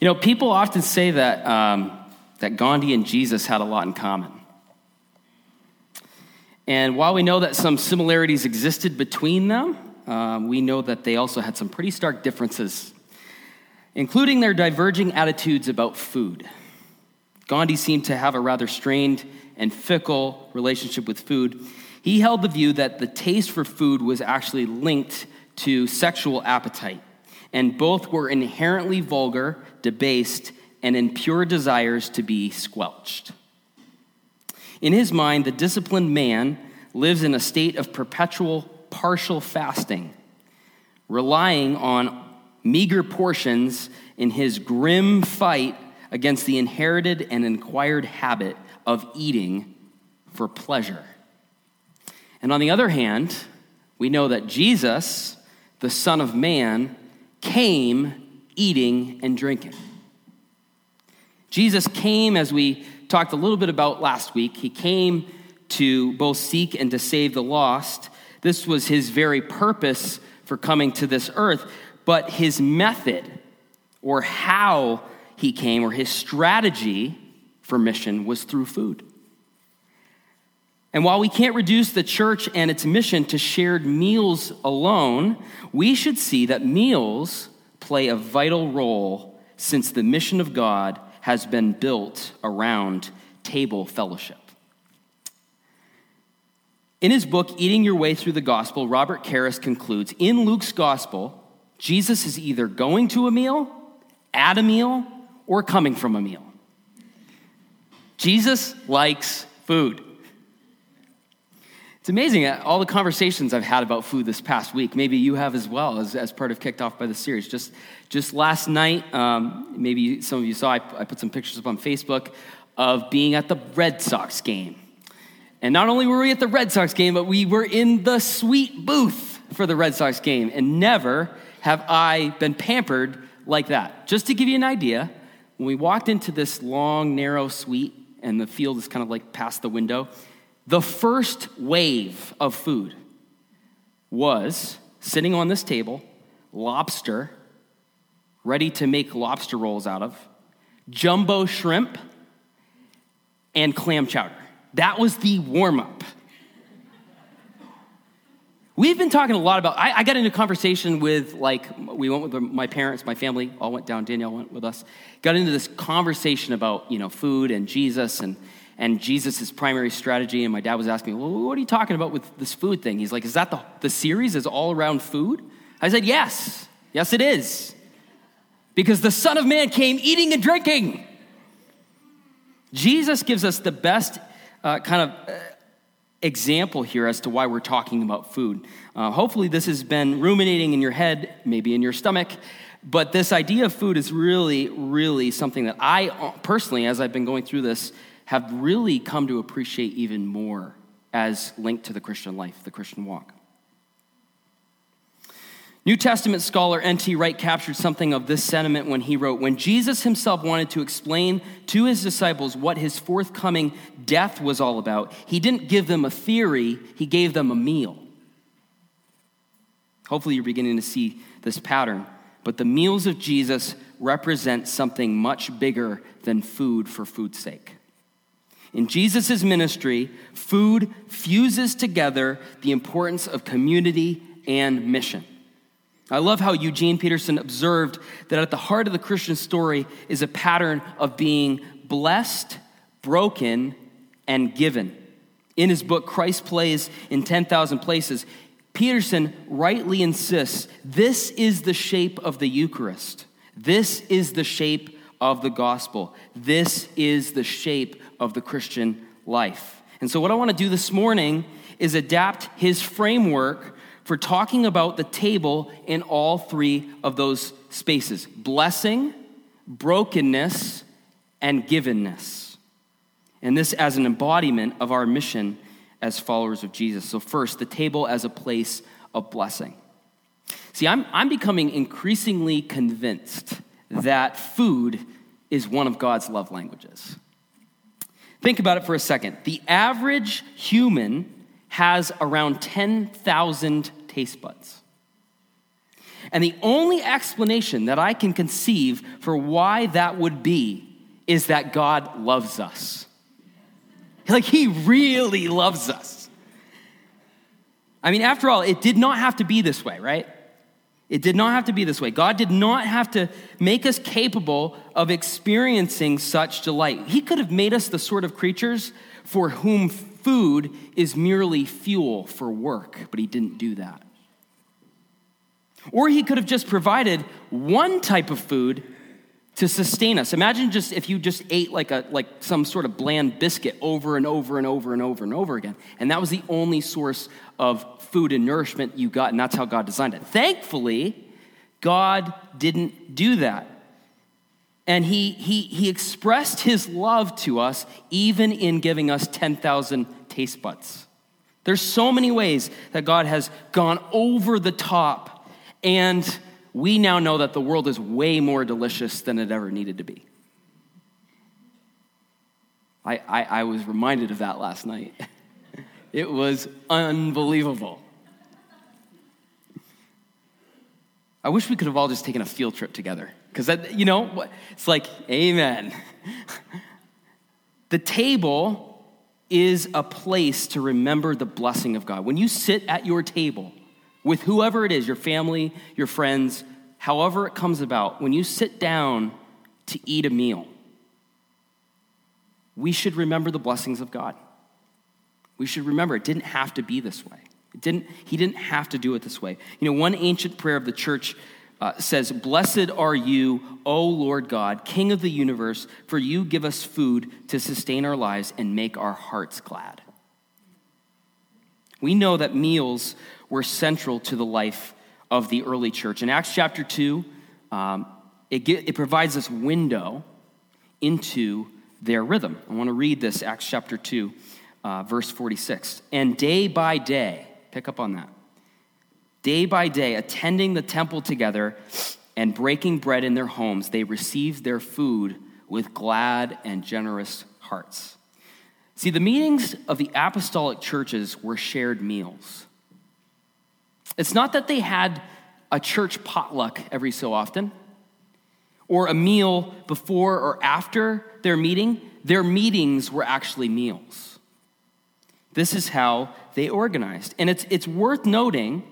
You know, people often say that, um, that Gandhi and Jesus had a lot in common. And while we know that some similarities existed between them, um, we know that they also had some pretty stark differences, including their diverging attitudes about food. Gandhi seemed to have a rather strained and fickle relationship with food. He held the view that the taste for food was actually linked to sexual appetite, and both were inherently vulgar, debased, and impure desires to be squelched. In his mind, the disciplined man lives in a state of perpetual partial fasting, relying on meager portions in his grim fight against the inherited and acquired habit of eating for pleasure. And on the other hand, we know that Jesus, the Son of Man, came eating and drinking. Jesus came, as we talked a little bit about last week, he came to both seek and to save the lost. This was his very purpose for coming to this earth, but his method or how he came or his strategy for mission was through food. And while we can't reduce the church and its mission to shared meals alone, we should see that meals play a vital role since the mission of God has been built around table fellowship. In his book, Eating Your Way Through the Gospel, Robert Karris concludes In Luke's gospel, Jesus is either going to a meal, at a meal, or coming from a meal. Jesus likes food. Amazing uh, all the conversations I've had about food this past week. Maybe you have as well as, as part of Kicked Off by the series. Just, just last night, um, maybe some of you saw, I, I put some pictures up on Facebook of being at the Red Sox game. And not only were we at the Red Sox game, but we were in the suite booth for the Red Sox game. And never have I been pampered like that. Just to give you an idea, when we walked into this long, narrow suite, and the field is kind of like past the window, the first wave of food was sitting on this table, lobster, ready to make lobster rolls out of, jumbo shrimp, and clam chowder. That was the warm up. We've been talking a lot about, I, I, got into conversation with, like, we went with my parents, my family all went down, Danielle went with us. Got into this conversation about, you know, food and Jesus and and Jesus' primary strategy. And my dad was asking me, well, what are you talking about with this food thing? He's like, is that the, the series is all around food? I said, yes. Yes, it is. Because the Son of Man came eating and drinking. Jesus gives us the best uh, kind of uh, example here as to why we're talking about food. Uh, hopefully, this has been ruminating in your head, maybe in your stomach. But this idea of food is really, really something that I uh, personally, as I've been going through this, have really come to appreciate even more as linked to the Christian life, the Christian walk. New Testament scholar N.T. Wright captured something of this sentiment when he wrote When Jesus himself wanted to explain to his disciples what his forthcoming death was all about, he didn't give them a theory, he gave them a meal. Hopefully, you're beginning to see this pattern. But the meals of Jesus represent something much bigger than food for food's sake. In Jesus' ministry, food fuses together the importance of community and mission. I love how Eugene Peterson observed that at the heart of the Christian story is a pattern of being blessed, broken, and given. In his book, Christ Plays in 10,000 Places, Peterson rightly insists this is the shape of the Eucharist. This is the shape of the gospel. This is the shape of the Christian life. And so, what I want to do this morning is adapt his framework for talking about the table in all three of those spaces blessing, brokenness, and givenness. And this as an embodiment of our mission as followers of Jesus. So, first, the table as a place of blessing. See, I'm, I'm becoming increasingly convinced that food is one of God's love languages. Think about it for a second. The average human has around 10,000 taste buds. And the only explanation that I can conceive for why that would be is that God loves us. Like, He really loves us. I mean, after all, it did not have to be this way, right? It did not have to be this way. God did not have to make us capable of experiencing such delight. He could have made us the sort of creatures for whom food is merely fuel for work, but He didn't do that. Or He could have just provided one type of food to sustain us. Imagine just if you just ate like a like some sort of bland biscuit over and over and over and over and over again, and that was the only source of food and nourishment you got, and that's how God designed it. Thankfully, God didn't do that. And he, he, he expressed his love to us even in giving us 10,000 taste buds. There's so many ways that God has gone over the top and we now know that the world is way more delicious than it ever needed to be. I, I, I was reminded of that last night. it was unbelievable. I wish we could have all just taken a field trip together. Because, you know, it's like, amen. the table is a place to remember the blessing of God. When you sit at your table, with whoever it is your family, your friends, however it comes about, when you sit down to eat a meal, we should remember the blessings of God. We should remember it didn't have to be this way. It didn't, he didn't have to do it this way. You know, one ancient prayer of the church uh, says, Blessed are you, O Lord God, King of the universe, for you give us food to sustain our lives and make our hearts glad. We know that meals were central to the life of the early church. In Acts chapter 2, um, it, get, it provides this window into their rhythm. I want to read this, Acts chapter 2, uh, verse 46. And day by day, pick up on that, day by day, attending the temple together and breaking bread in their homes, they received their food with glad and generous hearts. See, the meetings of the apostolic churches were shared meals. It's not that they had a church potluck every so often or a meal before or after their meeting. Their meetings were actually meals. This is how they organized. And it's, it's worth noting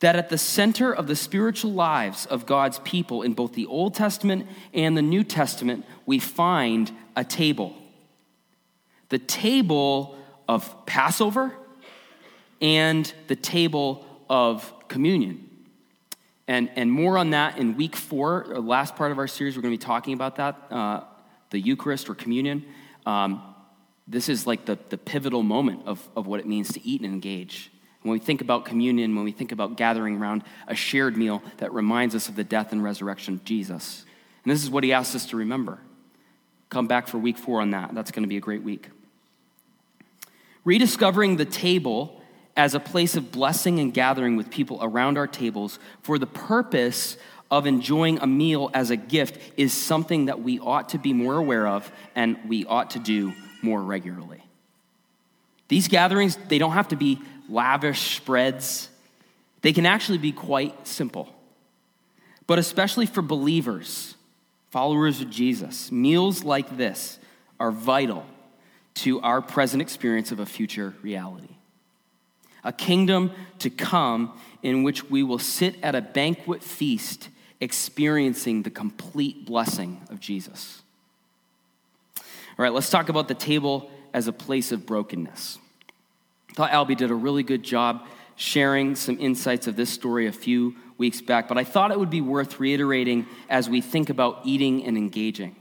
that at the center of the spiritual lives of God's people in both the Old Testament and the New Testament, we find a table. The table of Passover and the table of communion. And, and more on that in week four, the last part of our series, we're going to be talking about that uh, the Eucharist or communion. Um, this is like the, the pivotal moment of, of what it means to eat and engage. When we think about communion, when we think about gathering around a shared meal that reminds us of the death and resurrection of Jesus. And this is what he asks us to remember. Come back for week four on that. That's going to be a great week. Rediscovering the table as a place of blessing and gathering with people around our tables for the purpose of enjoying a meal as a gift is something that we ought to be more aware of and we ought to do more regularly. These gatherings, they don't have to be lavish spreads, they can actually be quite simple. But especially for believers, followers of Jesus, meals like this are vital to our present experience of a future reality a kingdom to come in which we will sit at a banquet feast experiencing the complete blessing of Jesus. All right, let's talk about the table as a place of brokenness. I thought Albie did a really good job sharing some insights of this story a few weeks back, but I thought it would be worth reiterating as we think about eating and engaging.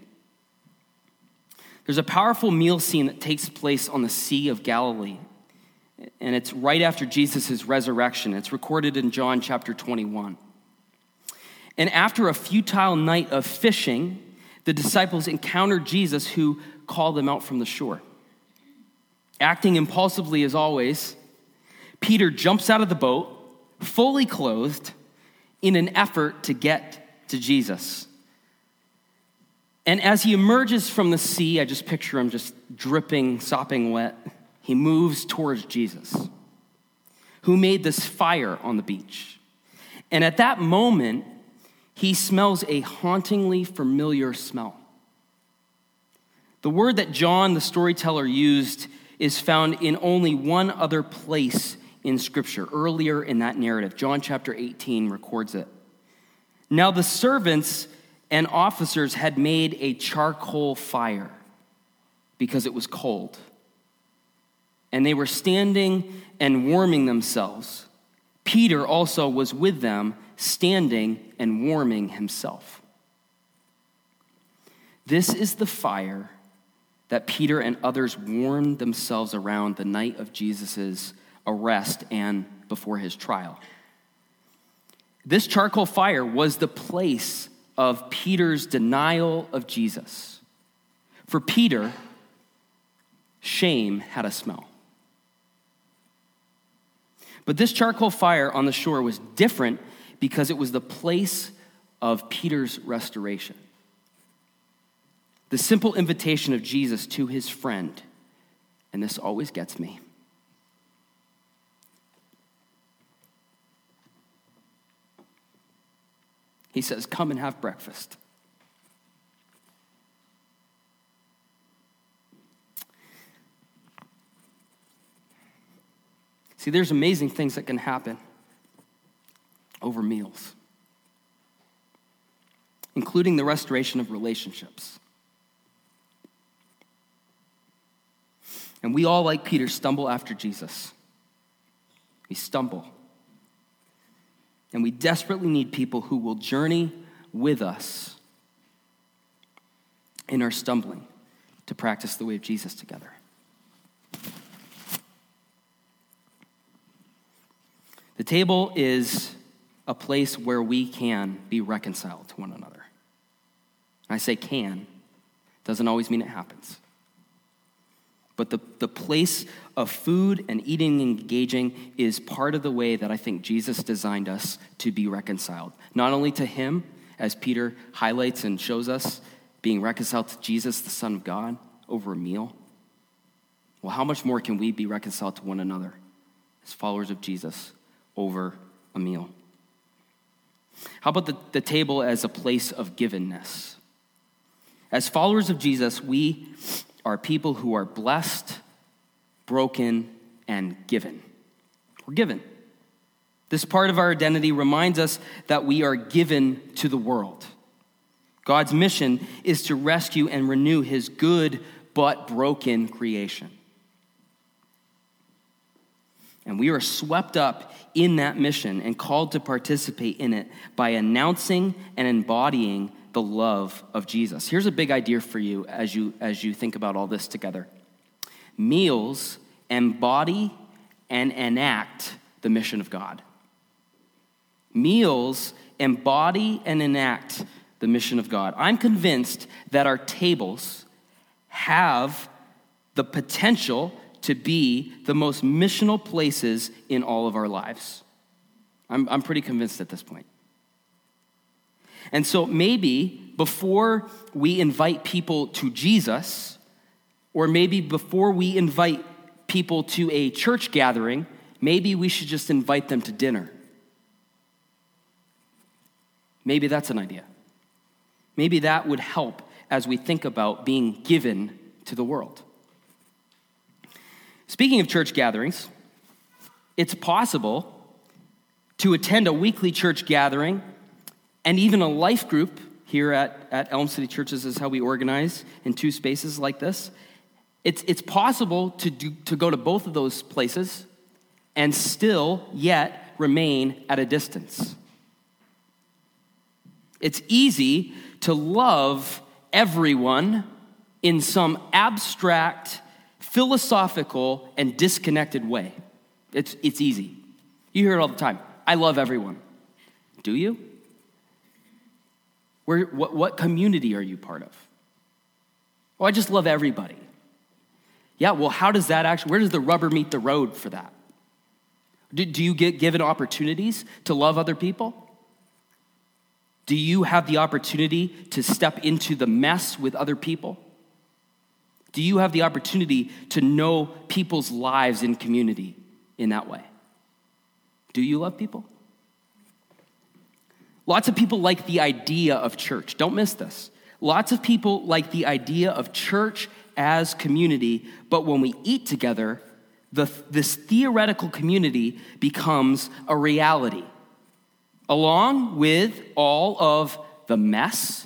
There's a powerful meal scene that takes place on the Sea of Galilee and it's right after Jesus' resurrection. It's recorded in John chapter 21. And after a futile night of fishing, the disciples encounter Jesus, who called them out from the shore. Acting impulsively as always, Peter jumps out of the boat, fully clothed, in an effort to get to Jesus. And as he emerges from the sea, I just picture him just dripping, sopping wet he moves towards Jesus, who made this fire on the beach. And at that moment, he smells a hauntingly familiar smell. The word that John, the storyteller, used is found in only one other place in Scripture, earlier in that narrative. John chapter 18 records it. Now, the servants and officers had made a charcoal fire because it was cold. And they were standing and warming themselves. Peter also was with them, standing and warming himself. This is the fire that Peter and others warmed themselves around the night of Jesus' arrest and before his trial. This charcoal fire was the place of Peter's denial of Jesus. For Peter, shame had a smell. But this charcoal fire on the shore was different because it was the place of Peter's restoration. The simple invitation of Jesus to his friend, and this always gets me. He says, Come and have breakfast. See, there's amazing things that can happen over meals, including the restoration of relationships. And we all, like Peter, stumble after Jesus. We stumble. And we desperately need people who will journey with us in our stumbling to practice the way of Jesus together. The table is a place where we can be reconciled to one another. I say can, doesn't always mean it happens. But the, the place of food and eating and engaging is part of the way that I think Jesus designed us to be reconciled. Not only to Him, as Peter highlights and shows us, being reconciled to Jesus, the Son of God, over a meal. Well, how much more can we be reconciled to one another as followers of Jesus over a meal? How about the, the table as a place of givenness? As followers of Jesus, we are people who are blessed, broken, and given. We're given. This part of our identity reminds us that we are given to the world. God's mission is to rescue and renew his good but broken creation. And we are swept up in that mission and called to participate in it by announcing and embodying the love of Jesus. Here's a big idea for you as you as you think about all this together. Meals embody and enact the mission of God. Meals embody and enact the mission of God. I'm convinced that our tables have the potential to be the most missional places in all of our lives. I'm, I'm pretty convinced at this point. And so maybe before we invite people to Jesus, or maybe before we invite people to a church gathering, maybe we should just invite them to dinner. Maybe that's an idea. Maybe that would help as we think about being given to the world. Speaking of church gatherings, it's possible to attend a weekly church gathering and even a life group here at, at Elm City Churches is how we organize in two spaces like this. It's, it's possible to, do, to go to both of those places and still yet remain at a distance. It's easy to love everyone in some abstract, philosophical, and disconnected way. It's, it's easy. You hear it all the time. I love everyone. Do you? Where, what, what community are you part of? Oh, I just love everybody. Yeah, well, how does that actually, where does the rubber meet the road for that? Do, do you get given opportunities to love other people? Do you have the opportunity to step into the mess with other people? Do you have the opportunity to know people's lives in community in that way? Do you love people? Lots of people like the idea of church. Don't miss this. Lots of people like the idea of church as community, but when we eat together, the, this theoretical community becomes a reality, along with all of the mess,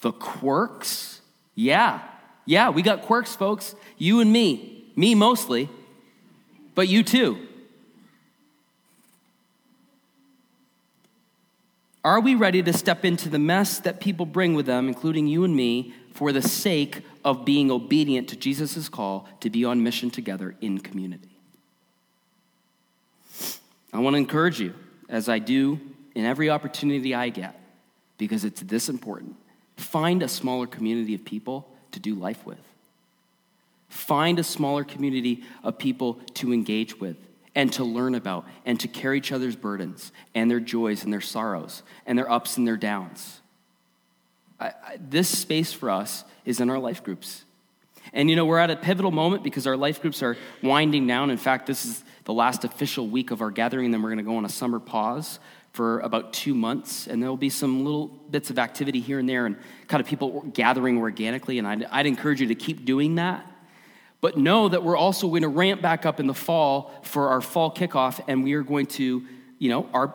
the quirks. Yeah, yeah, we got quirks, folks. You and me. Me mostly, but you too. Are we ready to step into the mess that people bring with them, including you and me, for the sake of being obedient to Jesus' call to be on mission together in community? I want to encourage you, as I do in every opportunity I get, because it's this important. Find a smaller community of people to do life with. Find a smaller community of people to engage with and to learn about and to carry each other's burdens and their joys and their sorrows and their ups and their downs. I, I, this space for us is in our life groups. And you know, we're at a pivotal moment because our life groups are winding down. In fact, this is the last official week of our gathering, then we're going to go on a summer pause for about two months. And there'll be some little bits of activity here and there and kind of people gathering organically. And I'd, I'd encourage you to keep doing that. But know that we're also going to ramp back up in the fall for our fall kickoff, and we are going to, you know, our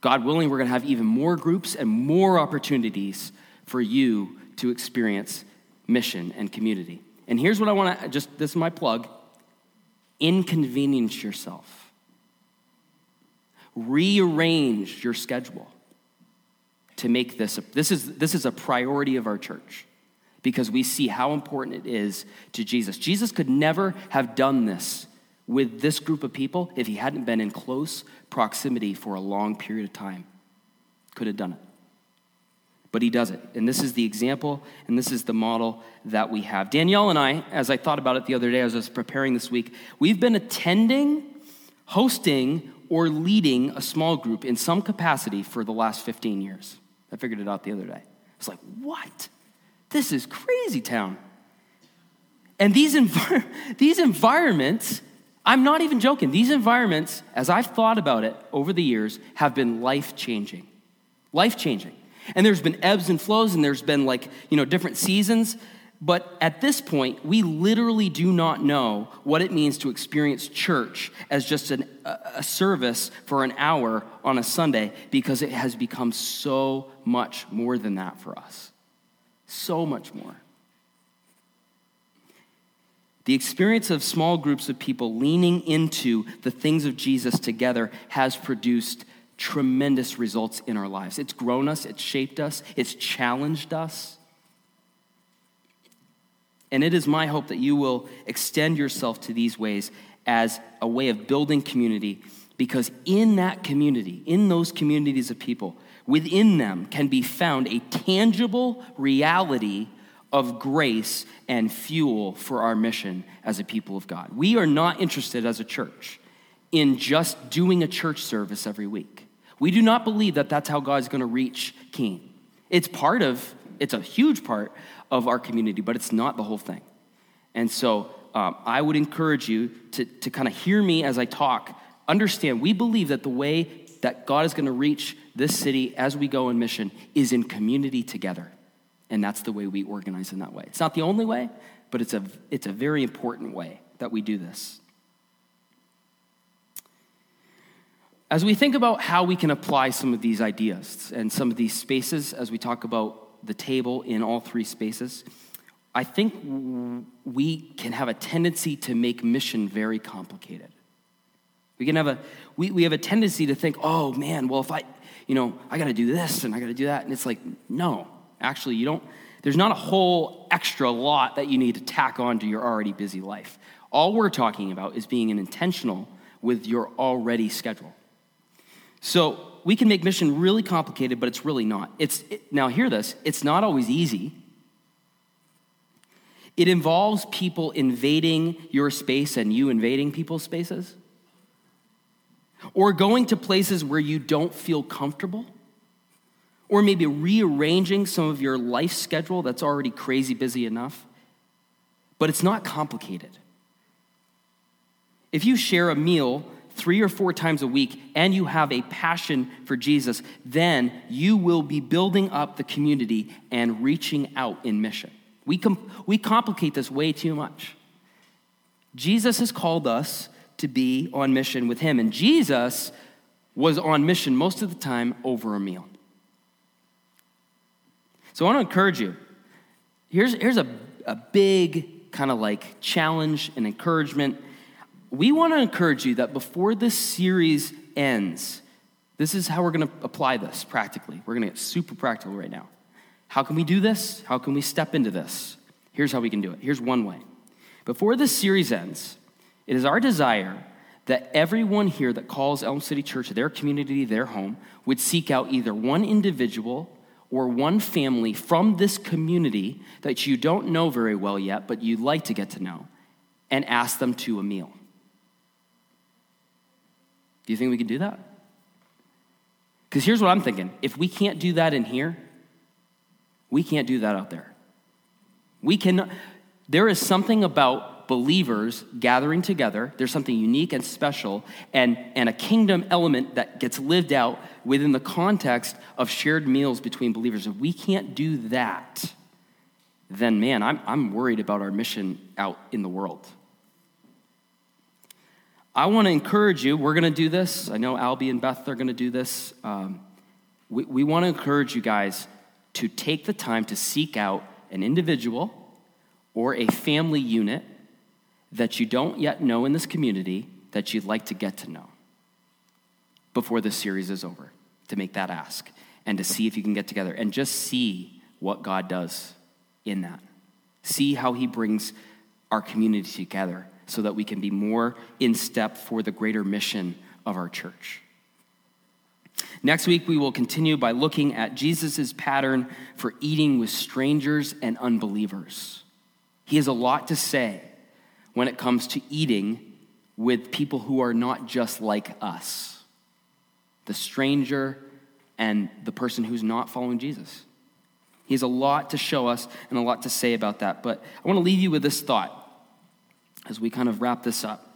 God willing, we're going to have even more groups and more opportunities for you to experience mission and community. And here's what I want to just this is my plug inconvenience yourself, rearrange your schedule to make this a, this is this is a priority of our church because we see how important it is to Jesus. Jesus could never have done this with this group of people if he hadn't been in close proximity for a long period of time. Could have done it. But he does it. And this is the example and this is the model that we have. Danielle and I, as I thought about it the other day as I was preparing this week, we've been attending, hosting, or leading a small group in some capacity for the last 15 years. I figured it out the other day. It's like, what? This is crazy town. And these, envir- these environments, I'm not even joking, these environments, as I've thought about it over the years, have been life changing. Life changing. And there's been ebbs and flows, and there's been like, you know, different seasons. But at this point, we literally do not know what it means to experience church as just an, a service for an hour on a Sunday because it has become so much more than that for us. So much more. The experience of small groups of people leaning into the things of Jesus together has produced tremendous results in our lives. It's grown us, it's shaped us, it's challenged us. And it is my hope that you will extend yourself to these ways as a way of building community because in that community, in those communities of people, within them can be found a tangible reality of grace and fuel for our mission as a people of God. We are not interested as a church in just doing a church service every week. We do not believe that that's how God's going to reach Keene. It's part of, it's a huge part of our community, but it's not the whole thing. And so um, I would encourage you to, to kind of hear me as I talk. Understand, we believe that the way that God is going to reach this city as we go in mission is in community together. And that's the way we organize in that way. It's not the only way, but it's a, it's a very important way that we do this. As we think about how we can apply some of these ideas and some of these spaces, as we talk about the table in all three spaces, I think we can have a tendency to make mission very complicated. We can have a we, we have a tendency to think, oh man, well if I you know, I got to do this and I got to do that. And it's like, no, actually, you don't, there's not a whole extra lot that you need to tack on to your already busy life. All we're talking about is being an intentional with your already schedule. So we can make mission really complicated, but it's really not. It's it, now hear this. It's not always easy. It involves people invading your space and you invading people's spaces or going to places where you don't feel comfortable, or maybe rearranging some of your life schedule that's already crazy busy enough. But it's not complicated. If you share a meal three or four times a week and you have a passion for Jesus, then you will be building up the community and reaching out in mission. We, com- we complicate this way too much. Jesus has called us to be on mission with Him, and Jesus was on mission most of the time over a meal. So I want to encourage you. Here's, here's a, a big kind of like challenge and encouragement. We want to encourage you that before this series ends, this is how we're going to apply this practically. We're going to get super practical right now. How can we do this? How can we step into this? Here's how we can do it. Here's one way. Before this series ends, it is our desire that everyone here that calls Elm City Church their community, their home, would seek out either one individual or one family from this community that you don't know very well yet, but you'd like to get to know, and ask them to a meal. Do you think we could do that? Because here's what I'm thinking if we can't do that in here, we can't do that out there. We can, there is something about believers gathering together. There's something unique and special, and, and a kingdom element that gets lived out within the context of shared meals between believers. If we can't do that, then man, I'm, I'm worried about our mission out in the world. I want to encourage you, we're going to do this. I know Albie and Beth are going to do this. Um, we, we want to encourage you guys to take the time to seek out an individual or a family unit that you don't yet know in this community that you'd like to get to know before this series is over, to make that ask and to see if you can get together and just see what God does in that. See how He brings our community together so that we can be more in step for the greater mission of our church. Next week, we will continue by looking at Jesus' pattern for eating with strangers and unbelievers. He has a lot to say when it comes to eating with people who are not just like us the stranger and the person who's not following Jesus. He has a lot to show us and a lot to say about that. But I want to leave you with this thought as we kind of wrap this up.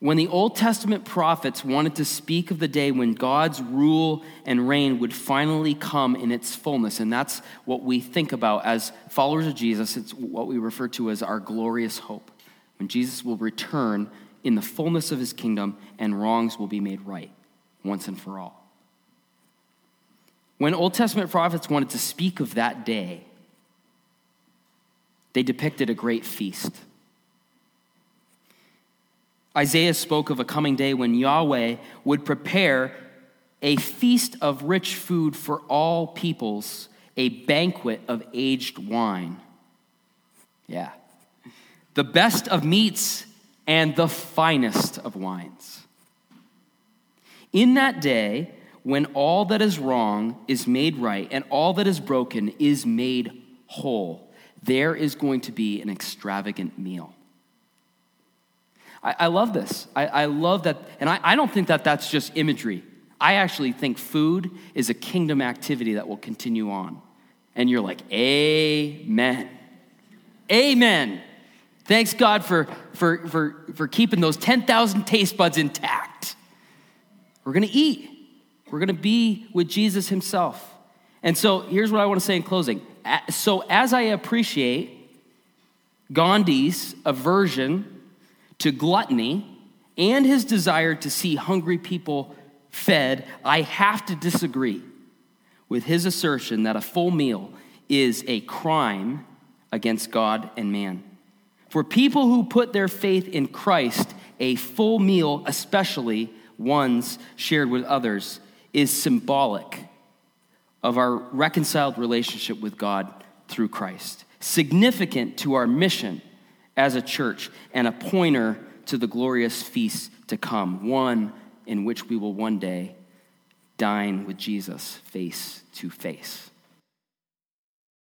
When the Old Testament prophets wanted to speak of the day when God's rule and reign would finally come in its fullness, and that's what we think about as followers of Jesus, it's what we refer to as our glorious hope. When Jesus will return in the fullness of his kingdom and wrongs will be made right once and for all. When Old Testament prophets wanted to speak of that day, they depicted a great feast. Isaiah spoke of a coming day when Yahweh would prepare a feast of rich food for all peoples, a banquet of aged wine. Yeah. The best of meats and the finest of wines. In that day, when all that is wrong is made right and all that is broken is made whole, there is going to be an extravagant meal. I, I love this. I, I, love that. And I, I don't think that that's just imagery. I actually think food is a kingdom activity that will continue on. And you're like, Amen. Amen. Thanks God for, for, for, for keeping those 10,000 taste buds intact. We're going to eat. We're going to be with Jesus himself. And so here's what I want to say in closing. So, as I appreciate Gandhi's aversion to gluttony and his desire to see hungry people fed, I have to disagree with his assertion that a full meal is a crime against God and man. For people who put their faith in Christ, a full meal, especially ones shared with others, is symbolic of our reconciled relationship with God through Christ, significant to our mission as a church and a pointer to the glorious feast to come, one in which we will one day dine with Jesus face to face.